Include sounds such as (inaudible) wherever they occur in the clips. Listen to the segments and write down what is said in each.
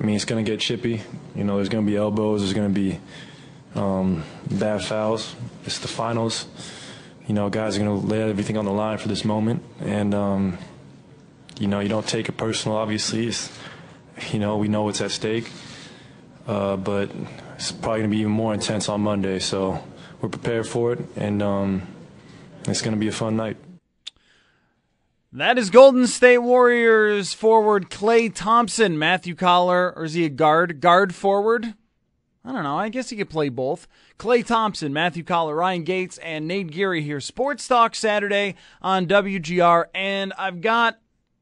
I mean, it's going to get chippy. You know, there's going to be elbows, there's going to be um, bad fouls. It's the finals. You know, guys are going to lay everything on the line for this moment. And, um, you know, you don't take it personal, obviously. It's, you know, we know what's at stake. Uh, but it's probably going to be even more intense on Monday. So we're prepared for it. And um, it's going to be a fun night. That is Golden State Warriors forward Klay Thompson, Matthew Coller, or is he a guard? Guard forward? I don't know. I guess he could play both. Klay Thompson, Matthew Coller, Ryan Gates, and Nate Geary here. Sports Talk Saturday on WGR, and I've got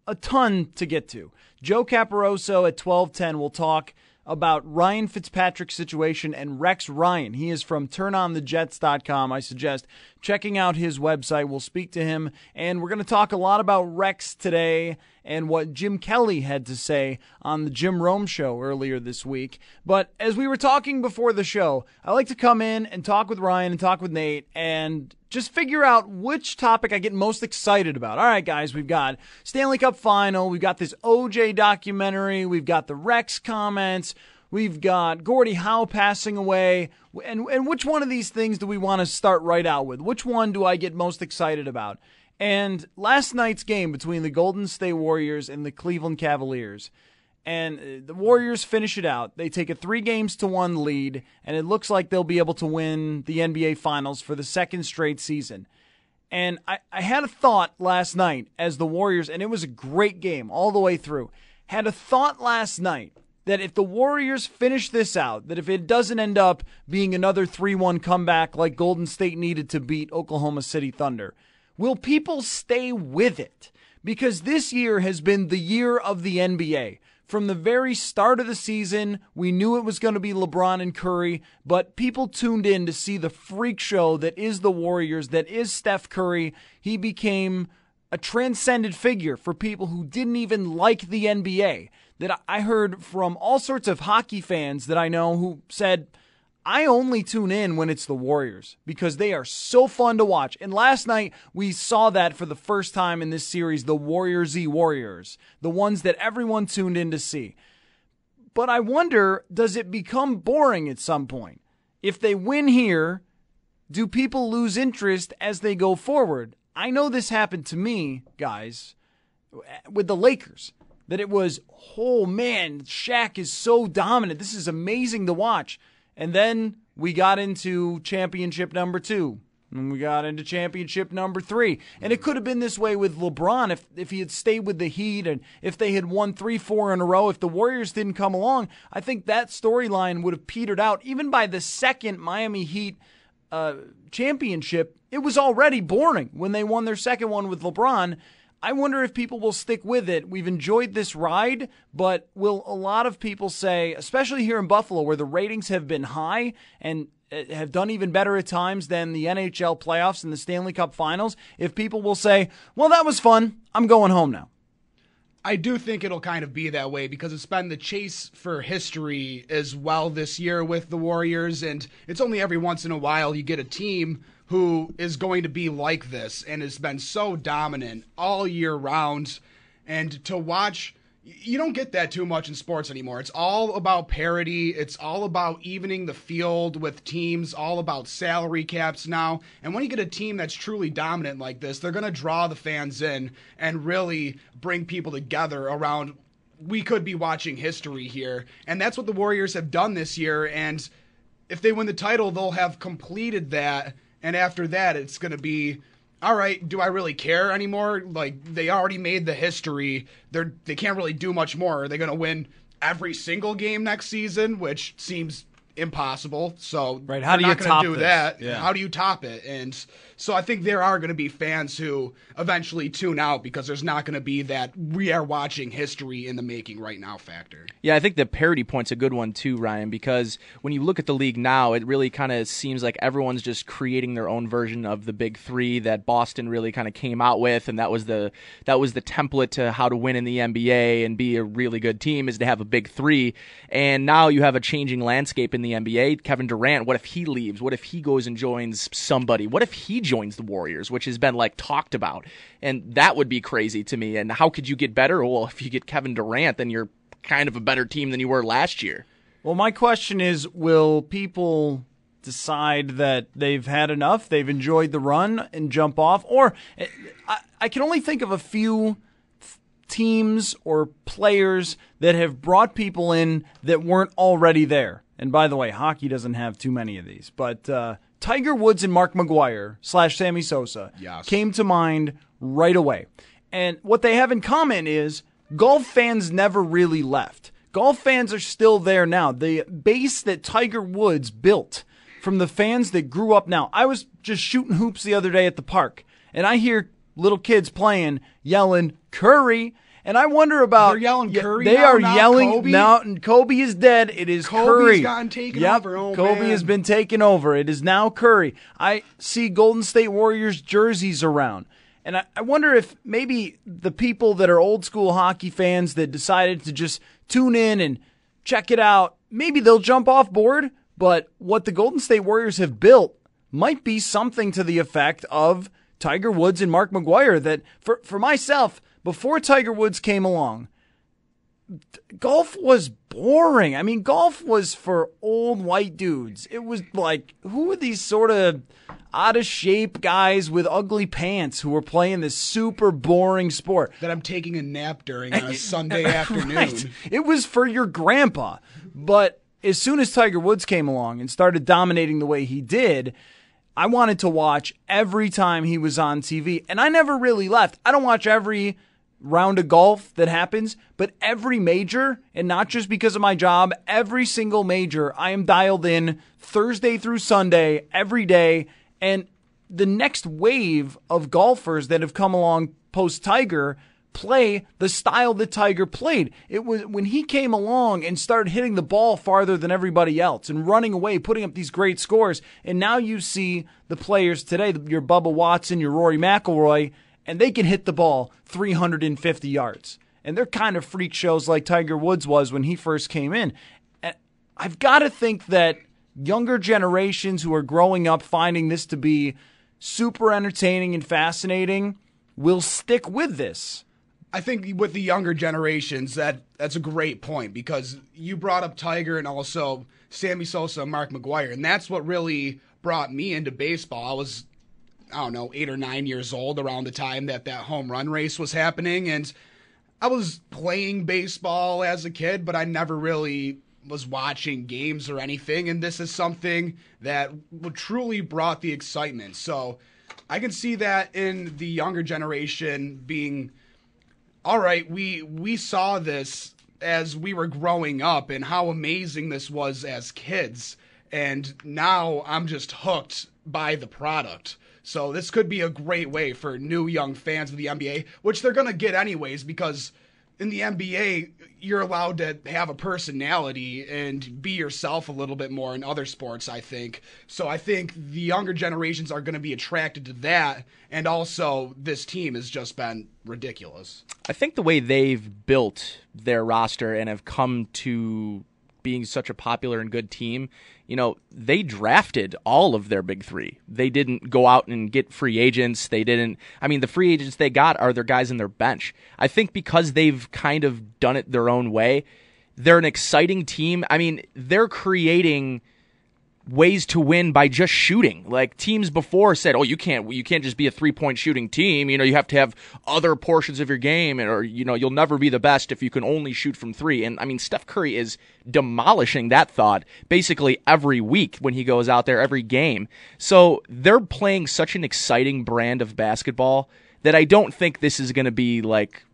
a ton to get to. Joe Caporoso at 1210 will talk about Ryan Fitzpatrick's situation and Rex Ryan. He is from turnonthejets.com. I suggest checking out his website. We'll speak to him, and we're going to talk a lot about Rex today and what Jim Kelly had to say on the Jim Rome show earlier this week. But as we were talking before the show, I like to come in and talk with Ryan and talk with Nate and just figure out which topic I get most excited about. All right, guys, we've got Stanley Cup final, we've got this OJ documentary, we've got the Rex comments, we've got Gordie Howe passing away. And, and which one of these things do we want to start right out with? Which one do I get most excited about? And last night's game between the Golden State Warriors and the Cleveland Cavaliers, and uh, the Warriors finish it out. They take a three games to one lead, and it looks like they'll be able to win the NBA Finals for the second straight season. And I, I had a thought last night as the Warriors, and it was a great game all the way through. Had a thought last night that if the Warriors finish this out, that if it doesn't end up being another 3 1 comeback like Golden State needed to beat Oklahoma City Thunder, Will people stay with it? Because this year has been the year of the NBA. From the very start of the season, we knew it was going to be LeBron and Curry, but people tuned in to see the freak show that is the Warriors, that is Steph Curry. He became a transcended figure for people who didn't even like the NBA. That I heard from all sorts of hockey fans that I know who said, I only tune in when it's the Warriors because they are so fun to watch. And last night we saw that for the first time in this series, the Warriors Z Warriors, the ones that everyone tuned in to see. But I wonder, does it become boring at some point? If they win here, do people lose interest as they go forward? I know this happened to me, guys, with the Lakers. That it was, oh man, Shaq is so dominant. This is amazing to watch. And then we got into championship number two. And we got into championship number three. And it could have been this way with LeBron if, if he had stayed with the Heat and if they had won three, four in a row. If the Warriors didn't come along, I think that storyline would have petered out. Even by the second Miami Heat uh, championship, it was already boring when they won their second one with LeBron. I wonder if people will stick with it. We've enjoyed this ride, but will a lot of people say, especially here in Buffalo, where the ratings have been high and uh, have done even better at times than the NHL playoffs and the Stanley Cup finals, if people will say, well, that was fun. I'm going home now. I do think it'll kind of be that way because it's been the chase for history as well this year with the Warriors, and it's only every once in a while you get a team who is going to be like this and has been so dominant all year round. And to watch, you don't get that too much in sports anymore. It's all about parity, it's all about evening the field with teams, all about salary caps now. And when you get a team that's truly dominant like this, they're going to draw the fans in and really bring people together around. We could be watching history here. And that's what the Warriors have done this year. And if they win the title, they'll have completed that and after that it's going to be all right do i really care anymore like they already made the history they're they can't really do much more are they going to win every single game next season which seems impossible. So Right, how do you top do this? that? Yeah. How do you top it? And so I think there are going to be fans who eventually tune out because there's not going to be that we are watching history in the making right now factor. Yeah, I think the parity point's a good one too, Ryan, because when you look at the league now, it really kind of seems like everyone's just creating their own version of the big three that Boston really kind of came out with, and that was the that was the template to how to win in the NBA and be a really good team is to have a big three. And now you have a changing landscape in the NBA. Kevin Durant, what if he leaves? What if he goes and joins somebody? What if he joins the Warriors, which has been like talked about? And that would be crazy to me. And how could you get better? Well, if you get Kevin Durant, then you're kind of a better team than you were last year. Well, my question is will people decide that they've had enough, they've enjoyed the run, and jump off? Or I, I can only think of a few teams or players that have brought people in that weren't already there. And by the way, hockey doesn't have too many of these, but uh, Tiger Woods and Mark McGwire slash Sammy Sosa Yes. came to mind right away. And what they have in common is golf fans never really left. Golf fans are still there now. The base that Tiger Woods built from the fans that grew up now. I was just shooting hoops the other day at the park, and I hear little kids playing, yelling Curry. And I wonder about They're yelling Yeah, Curry They now, are yelling Kobe? now, and Kobe is dead. It is Kobe's Curry. gotten taken Yep, over. Oh, Kobe man. has been taken over. It is now Curry. I see Golden State Warriors jerseys around. And I, I wonder if maybe the people that are old school hockey fans that decided to just tune in and check it out, maybe they'll jump off board. But what the Golden State Warriors have built might be something to the effect of Tiger Woods and Mark McGwire. That for, for myself, before Tiger Woods came along, golf was boring. I mean, golf was for old white dudes. It was like, who are these sort of out of shape guys with ugly pants who were playing this super boring sport? That I'm taking a nap during eh, on a eh, Sunday (laughs) afternoon. Right. It was for your grandpa. But as soon as Tiger Woods came along and started dominating the way he did, I wanted to watch every time he was on TV. And I never really left. I don't watch every round of golf that happens, but every major, and not just because of my job, every single major, I am dialed in Thursday through Sunday, every day. And the next wave of golfers that have come along post Tiger play the style that Tiger played. It was when he came along and started hitting the ball farther than everybody else and running away, putting up these great scores. And now you see the players today, your Bubba Watson, your Rory McIlroy, and they can hit the ball 350 yards. And they're kind of freak shows like Tiger Woods was when he first came in. And I've got to think that younger generations who are growing up finding this to be super entertaining and fascinating will stick with this. I think with the younger generations, that that's a great point because you brought up Tiger and also Sammy Sosa and Mark McGwire, and that's what really brought me into baseball. I was, I don't know, eight or nine years old around the time that that home run race was happening, and I was playing baseball as a kid, but I never really was watching games or anything, and this is something that truly brought the excitement. So I can see that in the younger generation being all right, we we saw this as we were growing up and how amazing this was as kids, and now I'm just hooked by the product. So this could be a great way for new young fans of the NBA, which they're gonna get anyways because in the NBA you're allowed to have a personality and be yourself a little bit more in other sports, I think. So I think the younger generations are going to be attracted to that and also this team has just been ridiculous. I think the way they've built their roster and have come to being such a popular and good team, you know, they drafted all of their big three. They didn't go out and get free agents. They didn't, I mean, the free agents they got are their guys in their bench. I think because they've kind of done it their own way, they're an exciting team. I mean, they're creating ways to win by just shooting. Like teams before said, "Oh, you can't you can't just be a three-point shooting team. You know, you have to have other portions of your game or you know, you'll never be the best if you can only shoot from 3." And I mean, Steph Curry is demolishing that thought basically every week when he goes out there every game. So, they're playing such an exciting brand of basketball that I don't think this is going to be like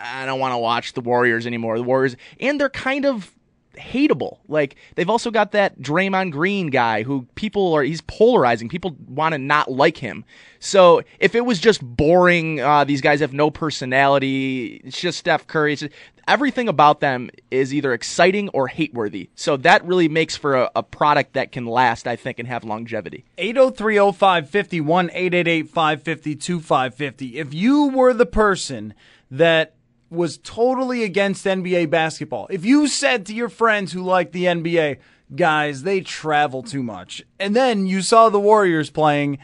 I don't want to watch the Warriors anymore. The Warriors and they're kind of hateable. Like they've also got that Draymond Green guy who people are he's polarizing. People want to not like him. So if it was just boring, uh, these guys have no personality. It's just Steph Curry. Just, everything about them is either exciting or hate worthy. So that really makes for a, a, product that can last, I think, and have longevity. 8030550 888 550 If you were the person that was totally against NBA basketball. If you said to your friends who like the NBA, guys, they travel too much, and then you saw the Warriors playing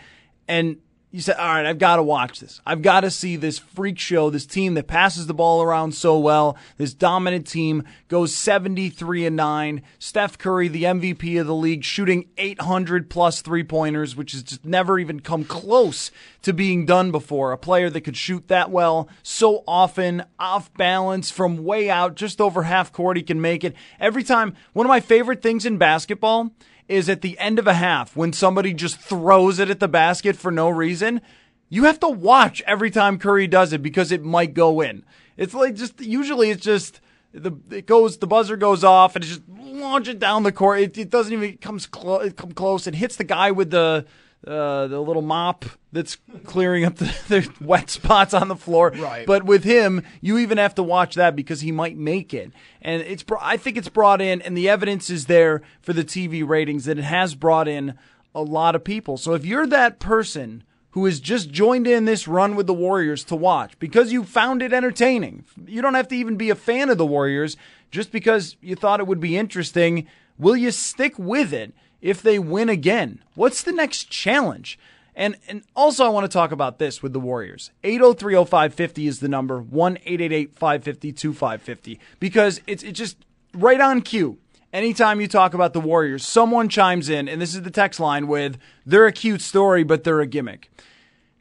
and you said, all right, I've got to watch this. I've got to see this freak show, this team that passes the ball around so well. This dominant team goes 73 and 9. Steph Curry, the MVP of the league, shooting 800 plus three pointers, which has just never even come close to being done before. A player that could shoot that well so often, off balance from way out, just over half court, he can make it. Every time, one of my favorite things in basketball is at the end of a half when somebody just throws it at the basket for no reason. You have to watch every time Curry does it because it might go in. It's like just usually it's just the it goes the buzzer goes off and it just launch it down the court. It, it doesn't even it comes close. It come close. It hits the guy with the uh, the little mop that's clearing up the, (laughs) the, wet spots on the floor. Right. But with him, you even have to watch that because he might make it. And it's I think it's brought in, and the evidence is there for the TV ratings that it has brought in a lot of people. So if you're that person who has just joined in this run with the Warriors to watch because you found it entertaining, you don't have to even be a fan of the Warriors just because you thought it would be interesting. Will you stick with it? If they win again? What's the next challenge? And and also I want to talk about this with the Warriors. 8030550 is the number, 1-888-550-2550 because it's it's just right on cue. Anytime you talk about the Warriors, someone chimes in and this is the text line with they're a cute story but they're a gimmick.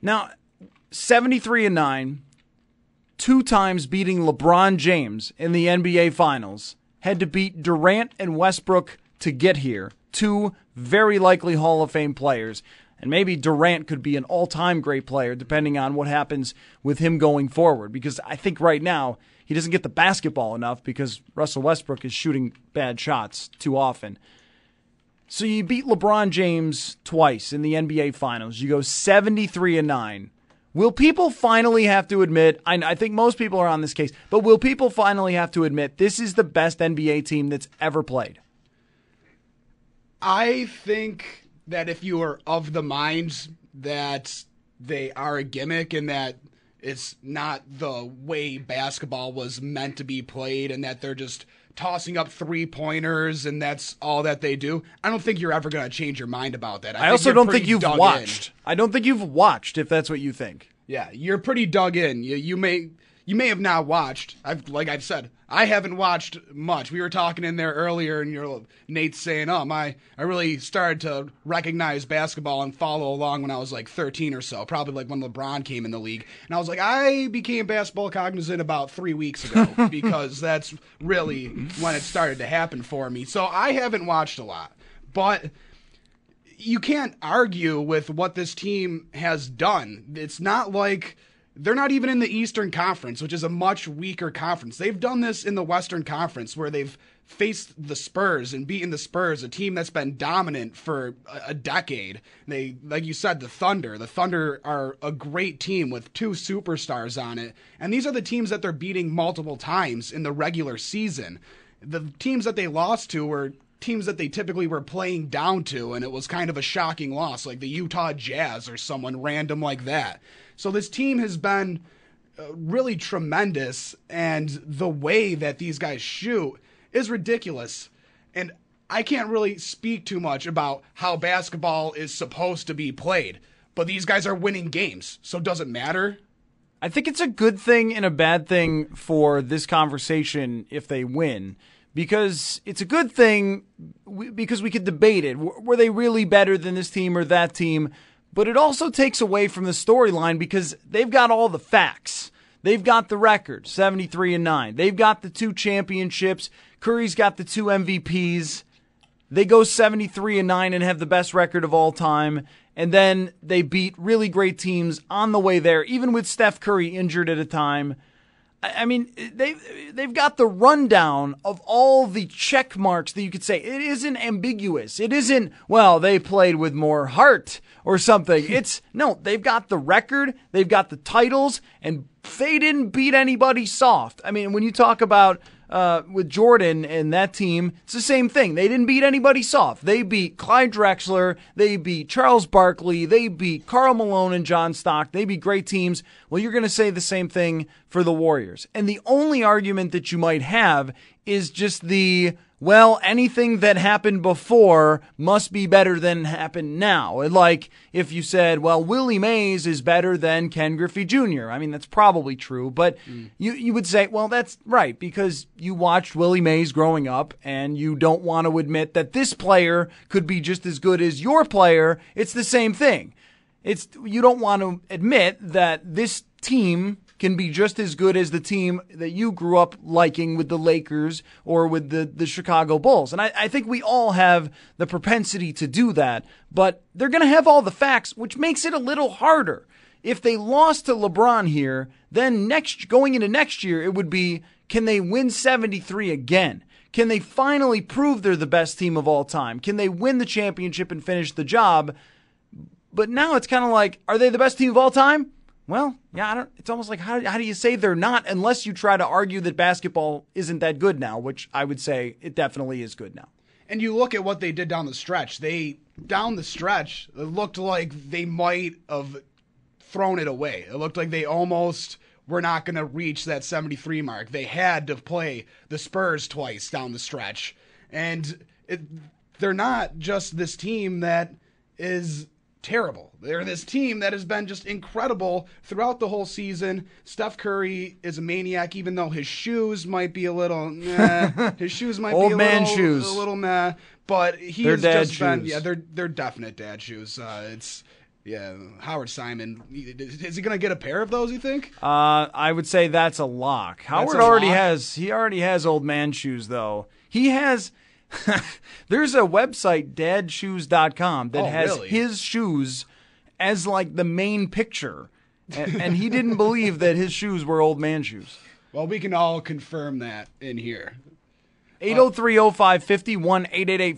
Now, 73 and 9, two times beating LeBron James in the NBA finals, had to beat Durant and Westbrook to get here two very likely Hall of Fame players. And maybe Durant could be an all time great player depending on what happens with him going forward. Because I think right now he doesn't get the basketball enough because Russell Westbrook is shooting bad shots too often. So you beat LeBron James twice in the NBA Finals. You go 73 and 9. Will people finally have to admit? I, I think most people are on this case, but will people finally have to admit this is the best NBA team that's ever played? I think that if you are of the mind that they are a gimmick and that it's not the way basketball was meant to be played and that they're just tossing up three pointers and that's all that they do. I don't think you're ever going to change your mind about that. I, I also don't think you've watched. In. I don't think you've watched if that's what you think. Yeah, you're pretty dug in. You you may you may have not watched. I've like I've said, I haven't watched much. We were talking in there earlier, and you're Nate's saying, "Oh my, I really started to recognize basketball and follow along when I was like 13 or so, probably like when LeBron came in the league." And I was like, I became basketball cognizant about three weeks ago (laughs) because that's really when it started to happen for me. So I haven't watched a lot, but you can't argue with what this team has done. It's not like they're not even in the Eastern Conference, which is a much weaker conference. They've done this in the Western Conference where they've faced the Spurs and beaten the Spurs, a team that's been dominant for a decade. They, like you said, the Thunder. The Thunder are a great team with two superstars on it. And these are the teams that they're beating multiple times in the regular season. The teams that they lost to were teams that they typically were playing down to, and it was kind of a shocking loss, like the Utah Jazz or someone random like that. So this team has been uh, really tremendous, and the way that these guys shoot is ridiculous. And I can't really speak too much about how basketball is supposed to be played, but these guys are winning games, so does it matter? I think it's a good thing and a bad thing for this conversation if they win because it's a good thing because we could debate it. Were they really better than this team or that team? But it also takes away from the storyline because they've got all the facts. They've got the record, 73 and 9. They've got the two championships. Curry's got the two MVPs. They go 73 and 9 and have the best record of all time. And then they beat really great teams on the way there, even with Steph Curry injured at a time. I mean, they they've got the rundown of all the check marks that you could say. It isn't ambiguous. It isn't well. They played with more heart or something. (laughs) It's no. They've got the record. They've got the titles, and they didn't beat anybody soft. I mean, when you talk about uh, with Jordan and that team, it's the same thing. They didn't beat anybody soft. They beat Clyde Drexler. They beat Charles Barkley. They beat Karl Malone and John Stock. They beat great teams. Well, you're going to say the same thing for the Warriors. And the only argument that you might have is just the well, anything that happened before must be better than happened now. Like if you said, well, Willie Mays is better than Ken Griffey Jr. I mean, that's probably true, but mm. you, you would say, well, that's right because you watched Willie Mays growing up and you don't want to admit that this player could be just as good as your player. It's the same thing. It's, you don't want to admit that this team can be just as good as the team that you grew up liking with the Lakers or with the, the Chicago Bulls. And I, I think we all have the propensity to do that, but they're going to have all the facts, which makes it a little harder. If they lost to LeBron here, then next going into next year, it would be can they win 73 again? Can they finally prove they're the best team of all time? Can they win the championship and finish the job? But now it's kind of like, are they the best team of all time? Well, yeah, I don't. It's almost like how how do you say they're not unless you try to argue that basketball isn't that good now, which I would say it definitely is good now. And you look at what they did down the stretch. They down the stretch, it looked like they might have thrown it away. It looked like they almost were not going to reach that 73 mark. They had to play the Spurs twice down the stretch. And it, they're not just this team that is terrible. They're this team that has been just incredible throughout the whole season. Steph Curry is a maniac, even though his shoes might be a little. (laughs) Nah, his shoes might Old be a man little, shoes. a little meh. But he they're has just shoes. been. Yeah, they're they're definite dad shoes. Uh, it's. Yeah, Howard Simon. Is he going to get a pair of those? You think? Uh, I would say that's a lock. Howard a already lock? has. He already has old man shoes, though. He has. (laughs) there's a website, dadshoes.com, that Oh, has really? his shoes as like the main picture, and, and he didn't (laughs) believe that his shoes were old man shoes. Well, we can all confirm that in here. 803-0550,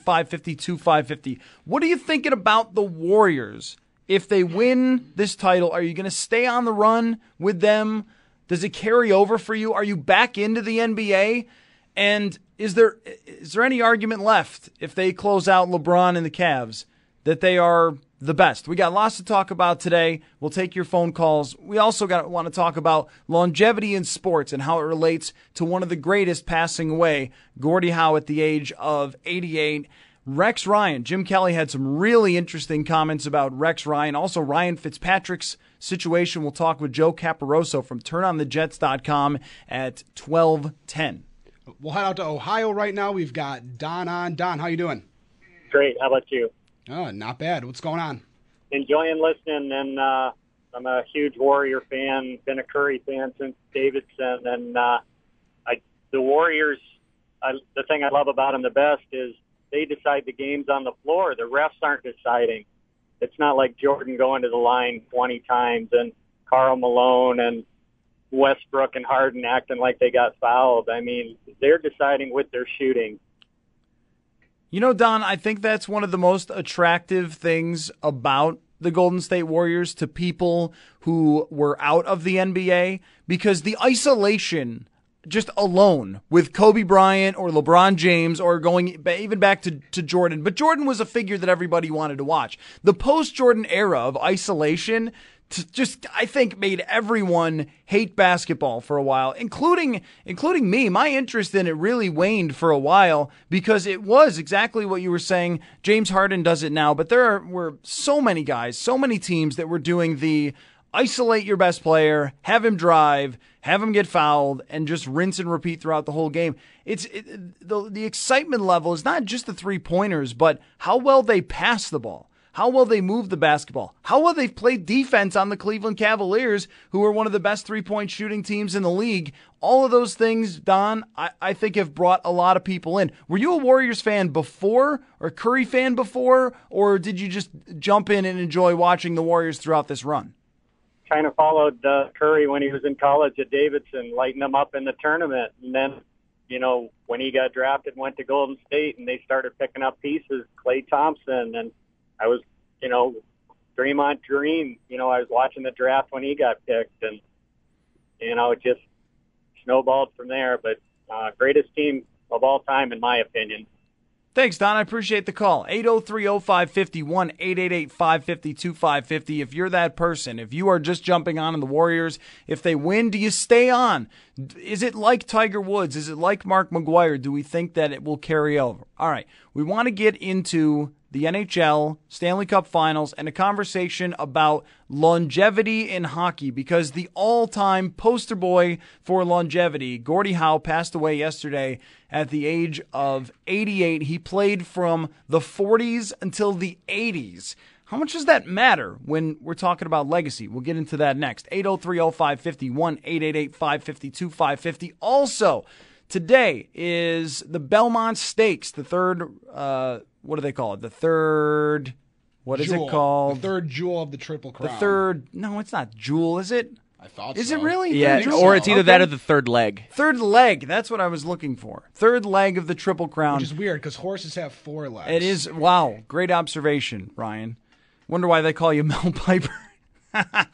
1-888-550-2550. What are you thinking about the Warriors? If they win this title, are you going to stay on the run with them? Does it carry over for you? Are you back into the NBA? And is there is there any argument left if they close out LeBron and the Cavs that they are the best? We got lots to talk about today. We'll take your phone calls. We also got want to talk about longevity in sports and how it relates to one of the greatest passing away, Gordie Howe at the age of 88. Rex Ryan, Jim Kelly had some really interesting comments about Rex Ryan. Also, Ryan Fitzpatrick's situation. We'll talk with Joe Caporoso from TurnOnTheJets.com at 1210. We'll head out to Ohio right now. We've got Don on. Don, how you doing? Great. How about you? Oh, not bad. What's going on? Enjoying listening, and uh, I'm a huge Warrior fan. Been a Curry fan since Davidson, and uh, I, the Warriors. I, the thing I love about them the best is they decide the games on the floor. The refs aren't deciding. It's not like Jordan going to the line 20 times and Karl Malone and Westbrook and Harden acting like they got fouled. I mean, they're deciding with their shooting. You know, Don, I think that's one of the most attractive things about the Golden State Warriors to people who were out of the NBA because the isolation just alone with Kobe Bryant or LeBron James or going even back to, to Jordan. But Jordan was a figure that everybody wanted to watch. The post Jordan era of isolation just, I think, made everyone hate basketball for a while, including, including me. My interest in it really waned for a while because it was exactly what you were saying. James Harden does it now, but there were so many guys, so many teams that were doing the, isolate your best player, have him drive, have him get fouled, and just rinse and repeat throughout the whole game. It's it, the the excitement level is not just the three pointers, but how well they pass the ball, how well they move the basketball, how well they've played defense on the Cleveland Cavaliers, who are one of the best three point shooting teams in the league. All of those things, Don, I, I think have brought a lot of people in. Were you a Warriors fan before, or Curry fan before, or did you just jump in and enjoy watching the Warriors throughout this run? kind of followed uh, Curry when he was in college at Davidson, lighting him up in the tournament, and then you know when he got drafted, went to Golden State, and they started picking up pieces. Klay Thompson, and I was you know Draymond Green. You know I was watching the draft when he got picked, and you know it just snowballed from there. But uh, greatest team of all time, in my opinion. Thanks, Don. I appreciate the call. 803-0551, 888-550-2550. If you're that person, if you are just jumping on in the Warriors, if they win, do you stay on? Is it like Tiger Woods? Is it like Mark McGwire? Do we think that it will carry over? All right. We want to get into the NHL, Stanley Cup Finals, and a conversation about longevity in hockey because the all time poster boy for longevity, Gordie Howe, passed away yesterday at the age of 88. He played from the 40s until the 80s. How much does that matter when we're talking about legacy? We'll get into that next. 803 0550 888 550 Also, today is the Belmont Stakes, the third. Uh, what do they call it? The third. What is Jewel. it called? The third jewel of the Triple Crown. The third. No, it's not Jewel, is it? I thought Is so. it really? Yeah, Third or it's either Okay. that or the third leg. third leg. That's what I was looking for. Third leg of the Triple Crown. Which is weird because horses have four legs. It is wow, great observation, Ryan. Wonder why they call you (laughs) Mel Piper. (laughs)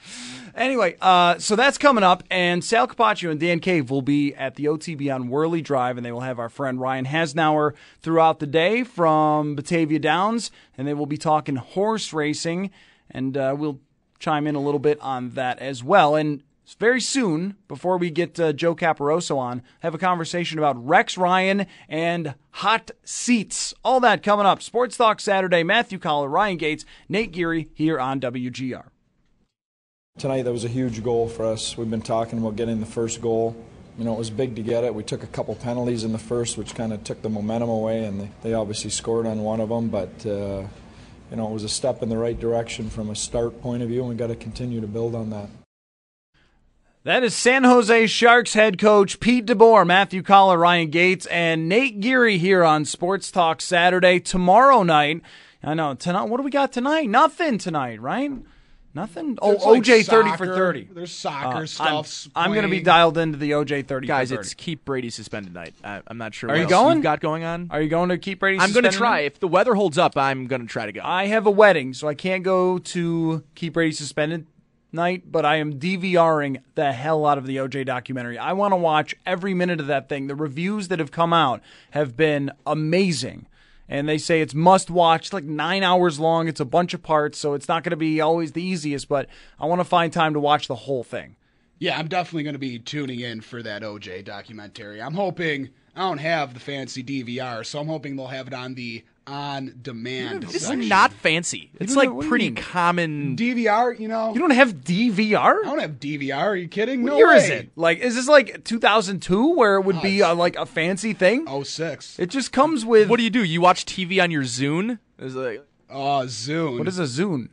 anyway, uh, so that's coming up, and Sal Capaccio and Dan Cave will be at the OTB on Worley Drive, and they will have our friend Ryan Hasnauer throughout the day from Batavia Downs, and they will be talking horse racing, and uh, we'll chime in a little bit on that as well. And very soon, before we get uh, Joe Caporoso on, have a conversation about Rex Ryan and hot seats. All that coming up. Sports Talk Saturday. Matthew Coller, Ryan Gates, Nate Geary here on WGR. Tonight, that was a huge goal for us. We've been talking about getting the first goal. You know, it was big to get it. We took a couple penalties in the first, which kind of took the momentum away, and they, they obviously scored on one of them. But, uh, you know, it was a step in the right direction from a start point of view, and we've got to continue to build on that. That is San Jose Sharks head coach Pete DeBoer, Matthew Coller, Ryan Gates, and Nate Geary here on Sports Talk Saturday. Tomorrow night, I know tonight. What do we got tonight? Nothing tonight, right? Nothing. Oh, There's, like, OJ thirty for thirty. There's soccer Uh, stuff. I'm, I'm going to be dialed into the OJ thirty. Guys, for 30. it's keep Brady suspended night. I, I'm not sure. Are what you else going? You've got going on? Are you going to keep Brady? I'm going to try. night? If the weather holds up, I'm going to try to go. I have a wedding, so I can't go to keep Brady suspended night, but I am DVRing the hell out of the OJ documentary. I want to watch every minute of that thing. The reviews that have come out have been amazing. And they say it's must watch. It's like nine hours long. It's a bunch of parts, so it's not going to be always the easiest, but I want to find time to watch the whole thing. Yeah, I'm definitely going to be tuning in for that OJ documentary. I'm hoping I don't have the fancy DVR, so I'm hoping they'll have it on the on demand. This is not fancy. It's like know- what do you pretty common. DVR. You know, You don't have DVR? I don't have DVR. Are you kidding? What no year way. is it? Like, is this like 2002 where it would be it's- uh, like a fancy thing? Oh six. It just comes with. What do you do? You watch TV on your Zune? It's like, Oh, Zune. What is a Zune?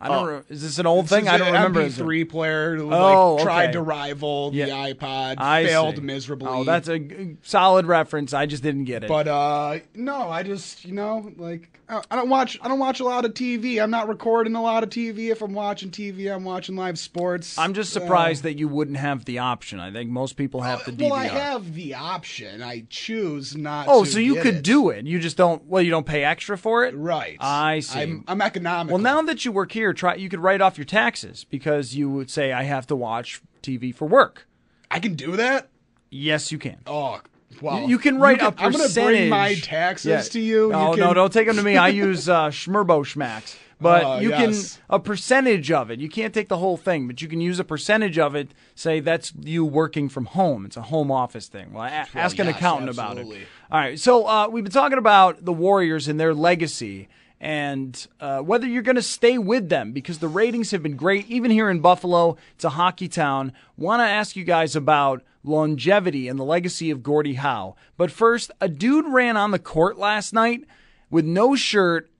I Oh. don't. re- Is this an old This thing? I don't remember. a MP3 player who Oh, like tried okay. to rival the Yeah. iPod, I failed see. miserably. Oh, that's a g- solid reference. I just didn't get it. But uh, no, I just you know like I don't watch I don't watch a lot of TV. I'm not recording a lot of TV. If I'm watching TV, I'm watching live sports. I'm just Uh, surprised that you wouldn't have the option. I think most people have the DVR. Well, I have the option. I choose not. To Oh, so you could it. do it. You just don't. Well, you don't pay extra for it. right. I see. I'm, I'm economical. Well, now that you work here, try. You could write off your taxes because you would say, "I have to watch TV for work." I can do that. Yes, you can. Oh, well, you can write a I'm going to bring my taxes Yeah. to you. No, you no, can, don't take them to me. I use uh, (laughs) Schmerbo Schmacks. But Oh, you yes. can a percentage of it. You can't take the whole thing, but you can use a percentage of it. Say that's you working from home. It's a home office thing. Well, a- ask an yes, accountant about it. All right. So uh, we've been talking about the Warriors and their legacy. And uh, whether you're going to stay with them because the ratings have been great, even here in Buffalo, it's a hockey town. Want to ask you guys about longevity and the legacy of Gordie Howe. But first, a dude ran on the court last night with no shirt,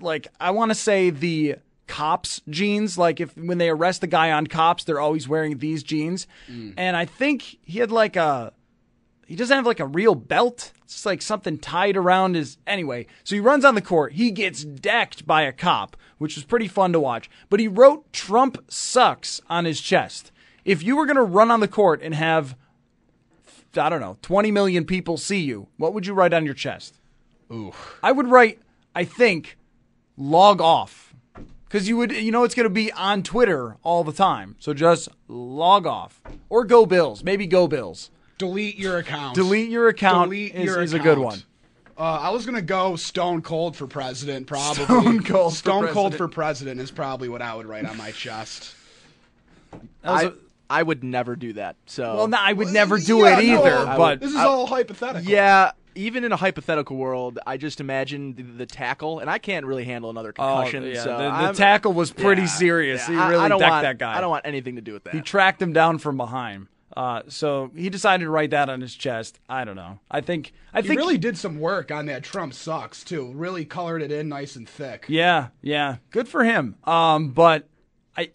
like I want to say the cops jeans like if when they arrest the guy on cops they're always wearing these jeans and i think he had like a he doesn't have like a real belt. It's like something tied around his. Anyway, so he runs on the court. He gets decked by a cop, which was pretty fun to watch. But he wrote Trump sucks on his chest. If you were going to run on the court and have, I don't know, 20 million people see you, what would you write on your chest? Ooh. I would write, I think, log off. Because you would, you know, it's going to be on Twitter all the time. So just log off. Or go Bills. Maybe go Bills. Delete your account. Delete your account Delete is, your is a good one. Uh, I was gonna go Stone Cold for president, probably. Stone Cold for Stone Cold for president is probably what I would write on my chest. That was I, a- I would never do that. So well, no, I would never do Yeah, it either. I but This is I- all hypothetical. Yeah, even in a hypothetical world, I just imagine the, the tackle, and I can't really handle another concussion. Oh, concussion. yeah, so the, the tackle was pretty yeah, serious. yeah, he I- really I, don't decked want, that guy. I don't want anything to do with that. He tracked him down from behind. Uh, so he decided to write that on his chest. I don't know. I think. I think He think really did some work on that Trump sucks too. Really colored it in nice and thick. Yeah, yeah. Good for him. Um, but I,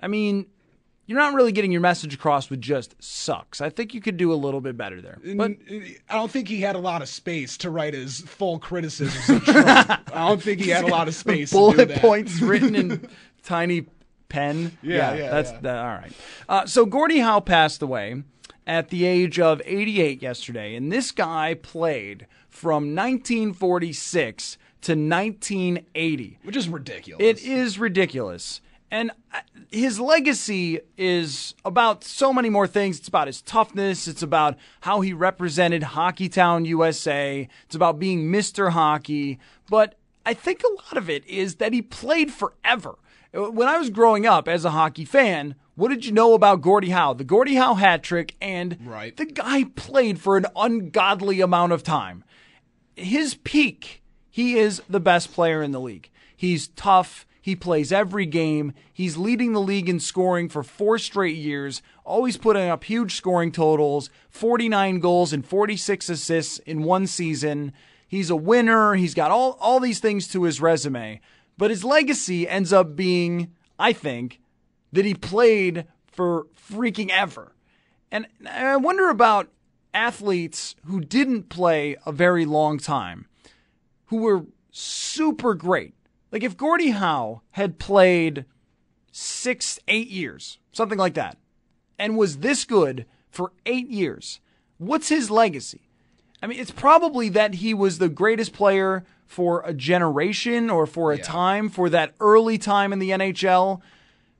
I mean, you're not really getting your message across with just sucks. I think you could do a little bit better there. But I don't think he had a lot of space to write his full criticisms of Trump. (laughs) I don't think he had a lot of space. to do bullet points written in (laughs) tiny pen. Yeah, yeah, That's yeah. that. All right. Uh, so Gordie Howe passed away at the age of 88 yesterday, and this guy played from 1946 to 1980. which is ridiculous. It is ridiculous. And uh, his legacy is about so many more things. It's about his toughness. It's about how he represented Hockeytown, USA. It's about being Mr. Hockey. But I think a lot of it is that he played forever. When I was growing up as a hockey fan, what did you know about Gordie Howe? The Gordie Howe hat trick, and Right. the guy played for an ungodly amount of time his peak, he is the best player in the league. He's tough. He plays every game. He's leading the league in scoring for four straight years, always putting up huge scoring totals 49 goals and 46 assists in one season. He's a winner. He's got all, all these things to his resume. But his legacy ends up being, I think, that he played for freaking ever. And I wonder about athletes who didn't play a very long time, who were super great. Like if Gordie Howe had played six, eight years, something like that, and was this good for eight years, what's his legacy? I mean, it's probably that he was the greatest player for a generation or for a time, for that early time in the NHL.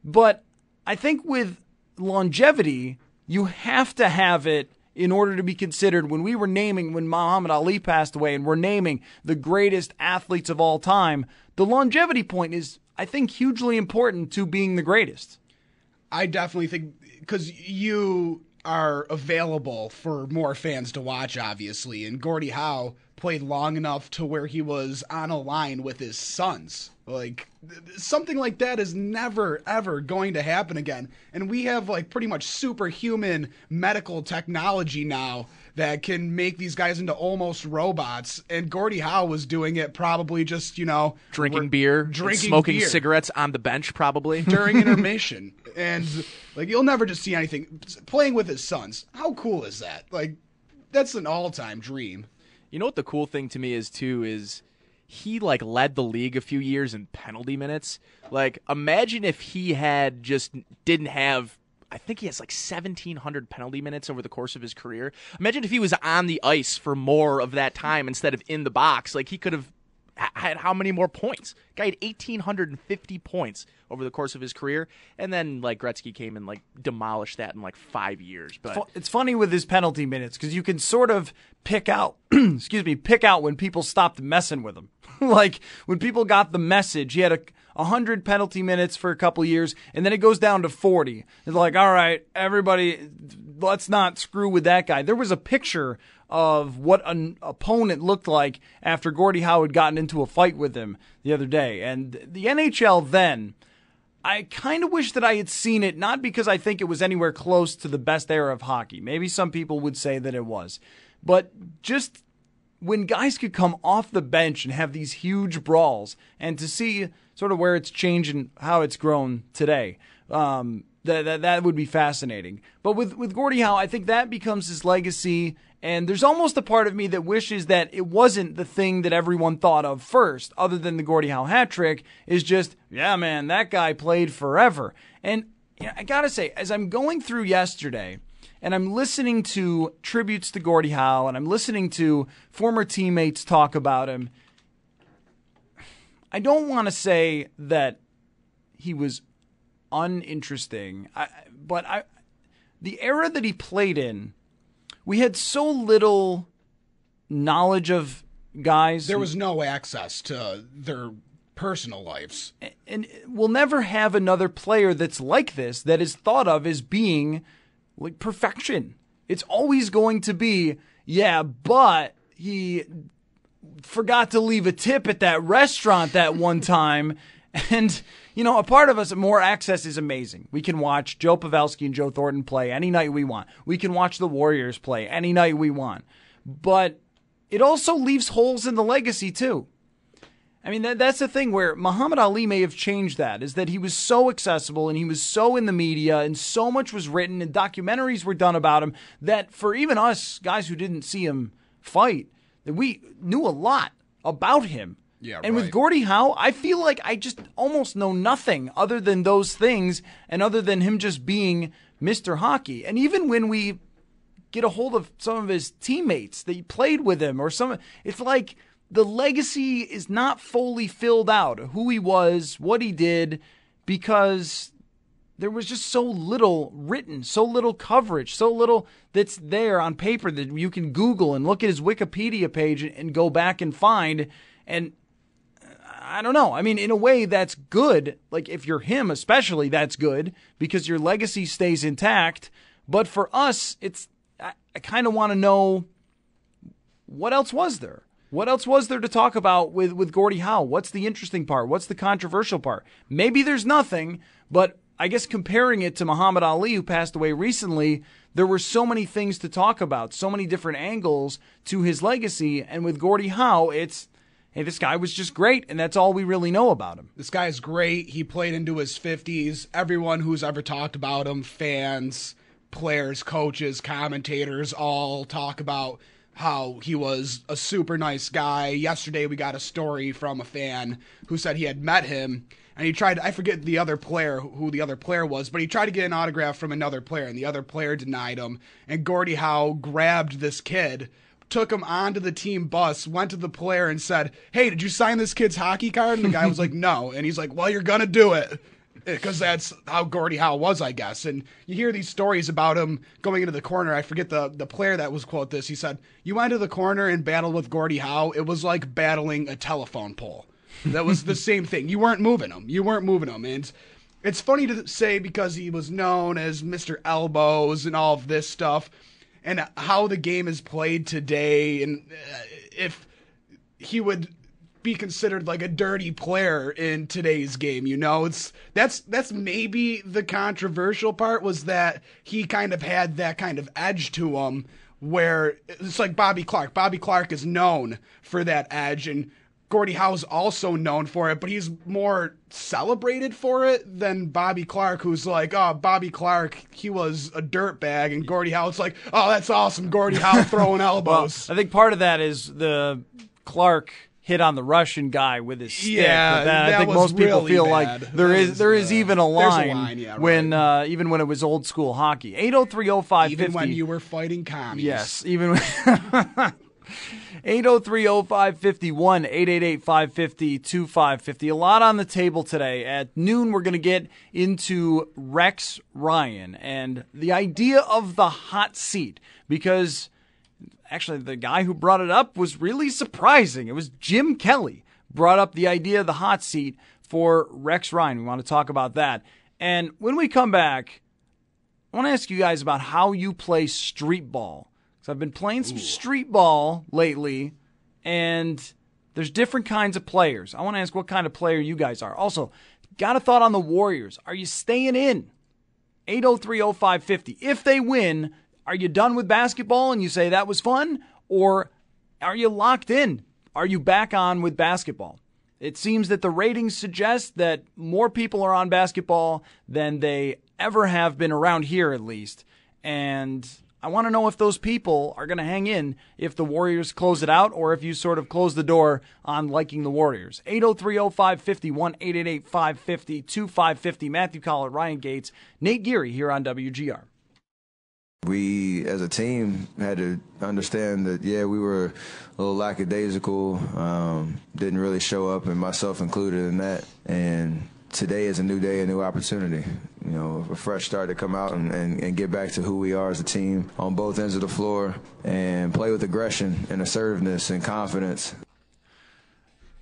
But I think with longevity, you have to have it in order to be considered. When we were naming, when Muhammad Ali passed away, and we're naming the greatest athletes of all time, the longevity point is, I think, hugely important to being the greatest. I definitely think because you are available for more fans to watch, obviously, and Gordie Howe played long enough to where he was on a line with his sons. Like th- th- something like that is never ever going to happen again. And we have like pretty much superhuman medical technology now that can make these guys into almost robots. And Gordie Howe was doing it probably just, you know, drinking beer, drinking smoking beer cigarettes on the bench, probably. during (laughs) intermission. and like you'll never just see anything playing with his sons. How cool is that? Like that's an all-time dream. You know what the cool thing to me is too is he like led the league a few years in penalty minutes. Like imagine if he had just didn't have I think he has like 1700 penalty minutes over the course of his career. Imagine if he was on the ice for more of that time instead of in the box. Like he could have ha- had how many more points? Guy had 1850 points over the course of his career and then like Gretzky came and like demolished that in like 5 years. But It's funny with his penalty minutes because you can sort of pick out, (clears throat) excuse me, pick out when people stopped messing with him. (laughs) like when people got the message, he had a, a hundred penalty minutes for a couple years, and then it goes down to forty. It's like, all right, everybody, let's not screw with that guy. There was a picture of what an opponent looked like after Gordie Howe had gotten into a fight with him the other day, and the NHL then. I kind of wish that I had seen it, not because I think it was anywhere close to the best era of hockey. Maybe some people would say that it was. But just when guys could come off the bench and have these huge brawls, and to see sort of where it's changed and how it's grown today. Um, That, that that would be fascinating. But with with Gordie Howe, I think that becomes his legacy. And there's almost a part of me that wishes that it wasn't the thing that everyone thought of first, other than the Gordie Howe hat trick, is just, yeah, man, that guy played forever. And you know, I gotta say, as I'm going through yesterday, and I'm listening to tributes to Gordie Howe, and I'm listening to former teammates talk about him. I don't want to say that he was uninteresting, I, but I, the era that he played in, we had so little knowledge of guys. There was no access to their personal lives. and we'll never have another player that's like this that is thought of as being like perfection. It's always going to be, yeah, but he forgot to leave a tip at that restaurant that one time. (laughs) And, you know, a part of us, more access is amazing. We can watch Joe Pavelski and Joe Thornton play any night we want. We can watch the Warriors play any night we want. But it also leaves holes in the legacy, too. I mean, that, that's the thing where Muhammad Ali may have changed that is that he was so accessible and he was so in the media and so much was written and documentaries were done about him that for even us guys who didn't see him fight, that we knew a lot about him. Yeah, and with right. Gordie Howe, I feel like I just almost know nothing other than those things and other than him just being Mr. Hockey. And even when we get a hold of some of his teammates that played with him or some it's like the legacy is not fully filled out who he was, what he did because there was just so little written, so little coverage, so little that's there on paper that you can Google and look at his Wikipedia page and go back and find. And I don't know. I mean, in a way, that's good. Like, if you're him, especially, that's good because your legacy stays intact. But for us, it's, I, I kind of want to know what else was there? What else was there to talk about with, with Gordie Howe? What's the interesting part? What's the controversial part? Maybe there's nothing, but I guess comparing it to Muhammad Ali, who passed away recently, there were so many things to talk about, so many different angles to his legacy. And with Gordie Howe, it's, hey, this guy was just great, and that's all we really know about him. This guy's great. He played into his 50s. Everyone who's ever talked about him, fans, players, coaches, commentators, all talk about how he was a super nice guy. Yesterday, we got a story from a fan who said he had met him and he tried, I forget the other player, who the other player was, but he tried to get an autograph from another player and the other player denied him. And Gordie Howe grabbed this kid. Took him onto the team bus, went to the player and said, Hey, did you sign this kid's hockey card? And the guy was like, (laughs) No. And he's like, Well, you're going to do it eh, because that's how Gordie Howe was, I guess. And you hear these stories about him going into the corner. I forget the the player that was quote this. He said, "You went to the corner and battled with Gordie Howe. It was like battling a telephone pole. That was the (laughs) same thing. You weren't moving him. You weren't moving him." And it's funny to say because he was known as Mr. Elbows and all of this stuff, and how the game is played today, and uh, if he would be considered like a dirty player in today's game you know? It's that's that's maybe the controversial part was that he kind of had that kind of edge to him where it's like Bobby Clarke. Bobby Clarke is known for that edge and Gordie Howe's also known for it but he's more celebrated for it than Bobby Clarke who's like oh Bobby Clarke he was a dirtbag and Gordie Howe's like oh that's awesome Gordie Howe throwing (laughs) elbows I think part of that is the Clarke hit on the Russian guy with his stick. Yeah, then I think most people really feel bad. like there that is there is, uh, even a there's a line, line, yeah, when uh, even when it was old school hockey. 8030550. even when you were fighting commies Yes, even when (laughs) (laughs) 803-0551, 888-550-2550. A lot on the table today. At noon, we're going to get into Rex Ryan and the idea of the hot seat because actually the guy who brought it up was really surprising. It was Jim Kelly brought up the idea of the hot seat for Rex Ryan. We want to talk about that. And when we come back, I want to ask you guys about how you play street ball. So I've been playing some street ball lately, and there's different kinds of players. I want to ask what kind of player you guys are. Also, got a thought on the Warriors? Are you staying in? 8030550. If they win, are you done with basketball and you say that was fun? Or are you locked in? Are you back on with basketball? It seems that the ratings suggest that more people are on basketball than they ever have been around here, at least. And I want to know if those people are going to hang in if the Warriors close it out or if you sort of close the door on liking the Warriors. 8030550 550 2550 Matthew Coller, Ryan Gates, Nate Geary here on WGR. We, as a team, had to understand that, yeah, we were a little lackadaisical, um, didn't really show up, and myself included in that. And today is a new day, a new opportunity. You know, a fresh start to come out and, and, and, get back to who we are as a team on both ends of the floor and play with aggression and assertiveness and confidence.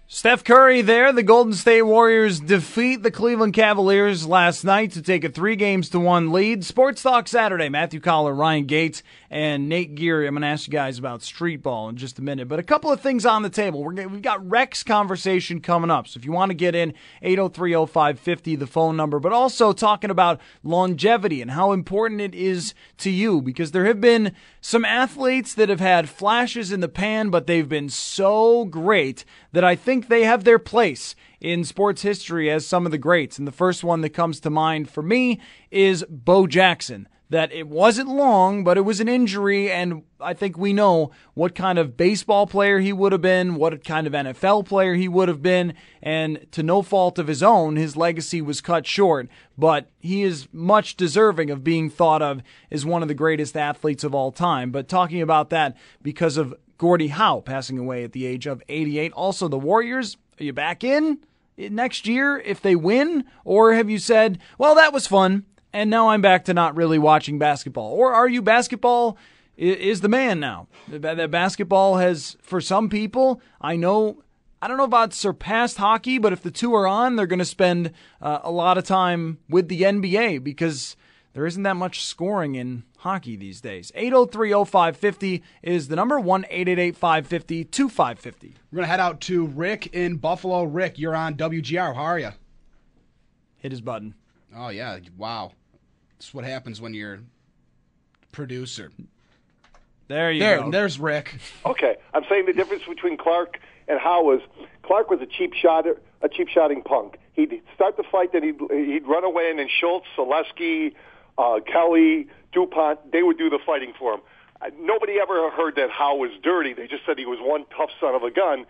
Steph Curry there. The Golden State Warriors defeat the Cleveland Cavaliers last night to take a three games to one lead. Sports Talk Saturday. Matthew Coller, Ryan Gates, and Nate Geary. I'm going to ask you guys about street ball in just a minute. But a couple of things on the table. we have got Rex conversation coming up. So if you want to get in, 8030550, the phone number. But also talking about longevity and how important it is to you because there have been some athletes that have had flashes in the pan, but they've been so great that I think they have their place in sports history as some of the greats. And the first one that comes to mind for me is Bo Jackson that it wasn't long, but it was an injury, and I think we know what kind of baseball player he would have been, what kind of NFL player he would have been, and to no fault of his own, his legacy was cut short, but he is much deserving of being thought of as one of the greatest athletes of all time. But talking about that because of Gordie Howe passing away at the age of 88. Also, the Warriors, are you back in? Next year, if they win? Or have you said, well, that was fun and now I'm back to not really watching basketball? Or are you basketball is the man now? That basketball has, for some people, I know, I don't know about surpassed hockey, but if the two are on, they're going to spend uh, a lot of time with the NBA because there isn't that much scoring in hockey these days. 8030550 is the number, 1 550 2550. We're going to head out to Rick in Buffalo. Rick, you're on WGR. How are you? Hit his button. Oh, yeah. Wow. That's what happens when you're producer. There you there, go. There's Rick. Okay, I'm saying the difference between Clarke and Howe was Clarke was a cheap shotter, a cheap shotting punk. He'd start the fight, then he'd he'd run away, and then Schultz, Saleski, uh, Kelly, Dupont, they would do the fighting for him. Uh, nobody ever heard that Howe was dirty. They just said he was one tough son of a gun,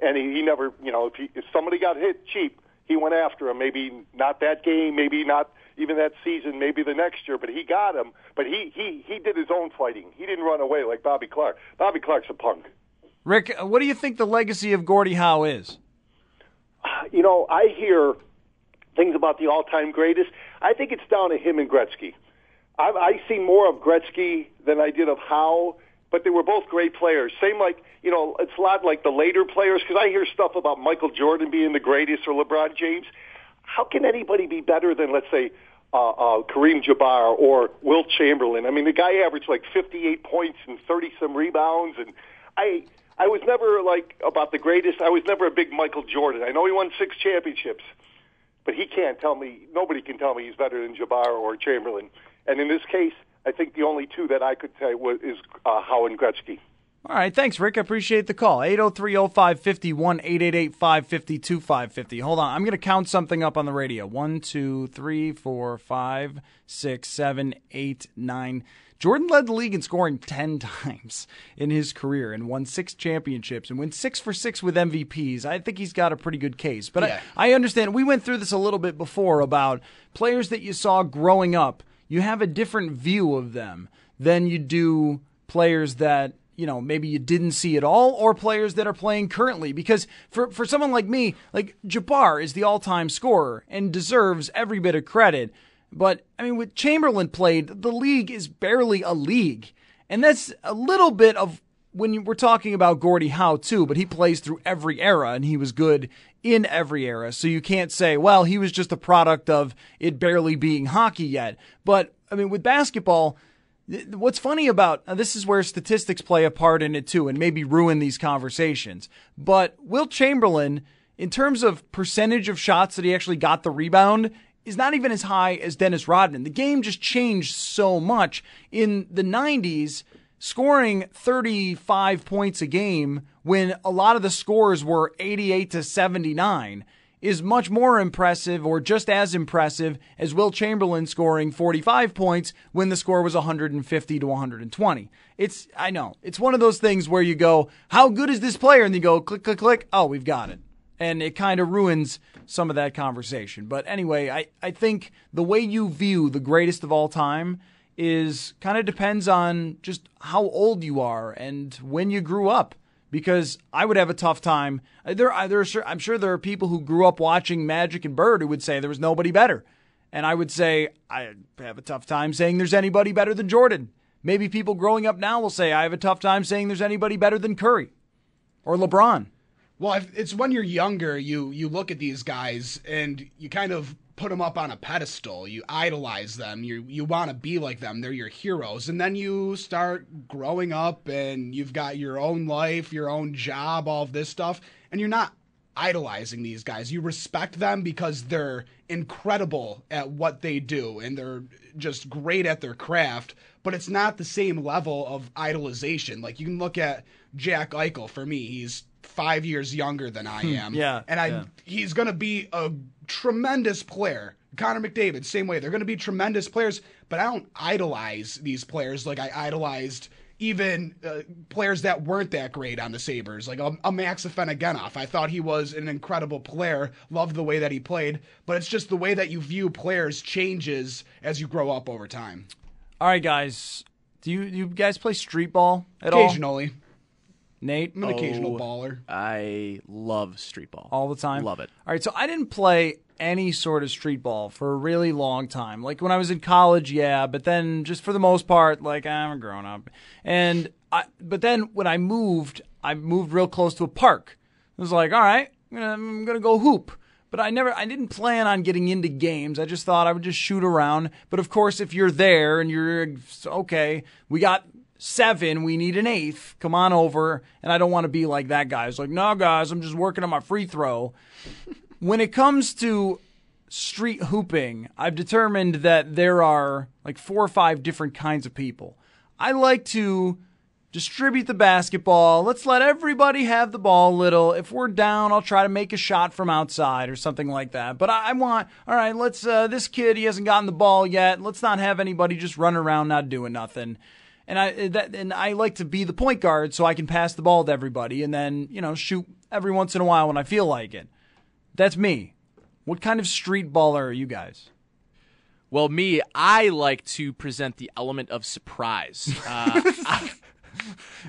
and he, he never, you know, if, he, if somebody got hit cheap, he went after him. Maybe not that game, maybe not even that season, maybe the next year. But he got him. But he he he did his own fighting. He didn't run away like Bobby Clarke. Bobby Clarke's a punk. Rick, what do you think the legacy of Gordie Howe is? You know, I hear things about the all-time greatest. I think it's down to him and Gretzky. I, I see more of Gretzky than I did of Howe, but they were both great players. Same like you know, it's a lot like the later players because I hear stuff about Michael Jordan being the greatest or LeBron James how can anybody be better than, let's say, uh, uh, Kareem Jabbar or Wilt Chamberlain? I mean, the guy averaged like 58 points and 30 some rebounds, and I I was never like about the greatest. I was never a big Michael Jordan. I know he won six championships, but he can't tell me. Nobody can tell me he's better than Jabbar or Chamberlain. And in this case, I think the only two that I could say was is uh, Howe and Gretzky. All right, thanks, Rick. I appreciate the call. 803-0550, 888 Hold on, I'm going to count something up on the radio. One, two, three, four, five, six, seven, eight, nine. Jordan led the league in scoring 10 (laughs) times in his career and won six championships and went six for six with MVPs. I think he's got a pretty good case. But yeah. I, I understand. We went through this a little bit before about players that you saw growing up. You have a different view of them than you do players that you know maybe you didn't see it all or players that are playing currently because for for someone like me like Jabbar is the all-time scorer and deserves every bit of credit but I mean with Chamberlain played the league is barely a league. And that's a little bit of when we're talking about Gordie Howe too but he plays through every era and he was good in every era. So you can't say well he was just a product of it barely being hockey yet. But I mean with basketball What's funny about this is where statistics play a part in it too, and maybe ruin these conversations. But Wilt Chamberlain, in terms of percentage of shots that he actually got the rebound, is not even as high as Dennis Rodman. The game just changed so much. In the 90s, scoring 35 points a game when a lot of the scores were 88 to 79 is much more impressive or just as impressive as Wilt Chamberlain scoring 45 points when the score was 150 to 120. It's, I know, it's one of those things where you go, how good is this player? And you go, click, click, click. Oh, we've got it. And it kind of ruins some of that conversation. But anyway, I, I think the way you view the greatest of all time is kind of depends on just how old you are and when you grew up. Because I would have a tough time. There, there are, I'm sure there are people who grew up watching Magic and Bird who would say there was nobody better, and I would say I have a tough time saying there's anybody better than Jordan. Maybe people growing up now will say I have a tough time saying there's anybody better than Curry or LeBron. Well, it's when you're younger, you you look at these guys and you kind of put them up on a pedestal. You idolize them. You you want to be like them. They're your heroes. And then you start growing up and you've got your own life, your own job, all of this stuff, and you're not idolizing these guys. You respect them because they're incredible at what they do and they're just great at their craft, but it's not the same level of idolization. Like you can look at Jack Eichel for me. He's 5 years younger than I am. Yeah, And I yeah. he's going to be a tremendous player. Connor McDavid, same way. They're going to be tremendous players, but I don't idolize these players like I idolized even uh, players that weren't that great on the Sabres, like a, a Max Afinogenov. I thought he was an incredible player, loved the way that he played, but it's just the way that you view players changes as you grow up over time. All right, guys. Do you you guys play street ball at all? Occasionally, Nate, I'm an occasional Oh. baller. I love street ball. all the time. Love it. All right, so I didn't play any sort of street ball for a really long time. Like when I was in college, yeah, but then just for the most part, like I'm a grown up. And I, but then when I moved, I moved real close to a park. It was like, all right, I'm gonna, I'm gonna go hoop. But I never, I didn't plan on getting into games. I just thought I would just shoot around. But of course, if you're there and you're okay, we got seven, we need an eighth. Come on over. And I don't want to be like that guy. It's like, no, guys, I'm just working on my free throw. (laughs) when it comes to street hooping, I've determined that there are like four or five different kinds of people. I like to distribute the basketball. Let's let everybody have the ball a little. If we're down, I'll try to make a shot from outside or something like that. But I, want, all right, let's, uh, this kid, he hasn't gotten the ball yet. Let's not have anybody just run around not doing nothing. And I that and I like to be the point guard so I can pass the ball to everybody and then, you know, shoot every once in a while when I feel like it. That's me. What kind of street baller are you guys? Well, me, I like to present the element of surprise. (laughs) Uh,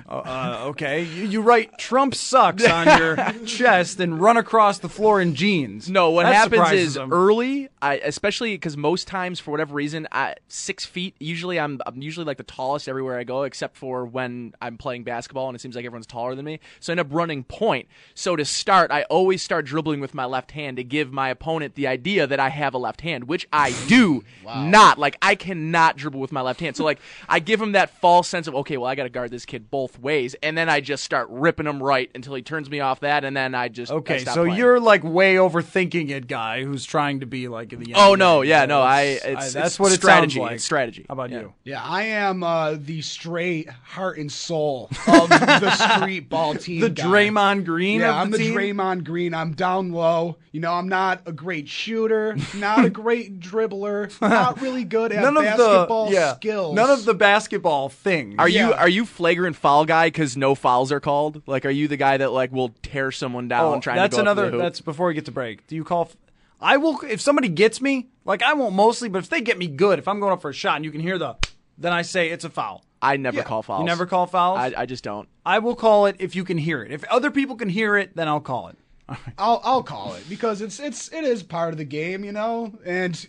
Uh, okay, you, you write Trump sucks on your (laughs) chest and run across the floor in jeans. No, what That happens is them. early, I especially because most times for whatever reason, I, six feet. Usually, I'm I'm usually like the tallest everywhere I go, except for when I'm playing basketball and it seems like everyone's taller than me. So I end up running point. So to start, I always start dribbling with my left hand to give my opponent the idea that I have a left hand, which I do not. Like I cannot dribble with my left hand. So like I give him that false sense of okay, well I got to guard this kid both ways, and then I just start ripping him right until he turns me off that, and then I just I Okay, stop so playing. you're like way overthinking it, guy who's trying to be like in the. Oh no, yeah, no, I. It's- It's, that's it's what it strategy. like. It's strategy. How about Yeah. you? Yeah, I am uh, the straight heart and soul of (laughs) the street ball team. The guy. Draymond Green Yeah, of I'm the the team? Draymond Green. I'm down low. You know, I'm not a great shooter, not a great dribbler, not really good at (laughs) None of basketball the yeah, skills. none of the basketball things. Are you are you flagrant foul guy because no fouls are called? Like, are you the guy that like will tear someone down Oh, trying that's to go up another. the hoop? That's before we get to break. Do you call? f- I will if somebody gets me. Like I won't mostly, but if they get me good, if I'm going up for a shot and you can hear the, then I say it's a foul. I never Yeah. call fouls. You never call fouls. I, I just don't. I will call it if you can hear it. If other people can hear it, then I'll call it. I'll I'll call it because it's it's it is part of the game, you know, and.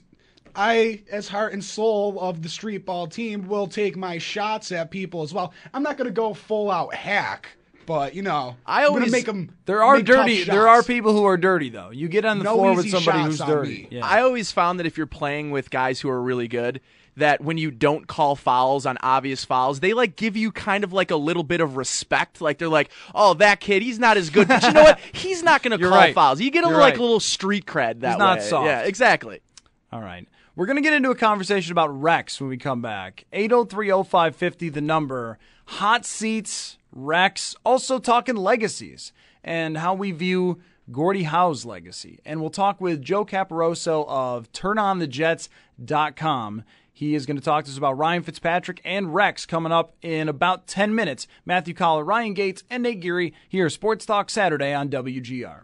I, as heart and soul of the street ball team, will take my shots at people as well. I'm not going to go full out hack, but you know, I I'm gonna always- make them. There are dirty. There are people who are dirty though. You get on the No floor with somebody who's dirty. Yeah. I always found that if you're playing with guys who are really good, that when you don't call fouls on obvious fouls, they like give you kind of like a little bit of respect. Like they're like, "Oh, that kid, he's not as good." But you know what? (laughs) He's not going to call right. fouls. You get a You're like right. a little street cred that He's not way. soft. Yeah, exactly. All right. We're going to get into a conversation about Rex when we come back. 8030550, the number. Hot seats, Rex. Also talking legacies and how we view Gordie Howe's legacy. And we'll talk with Joe Caporoso of TurnOnTheJets.com. He is going to talk to us about Ryan Fitzpatrick and Rex coming up in about 10 minutes. Matthew Coller, Ryan Gates, and Nate Geary here, Sports Talk Saturday on WGR.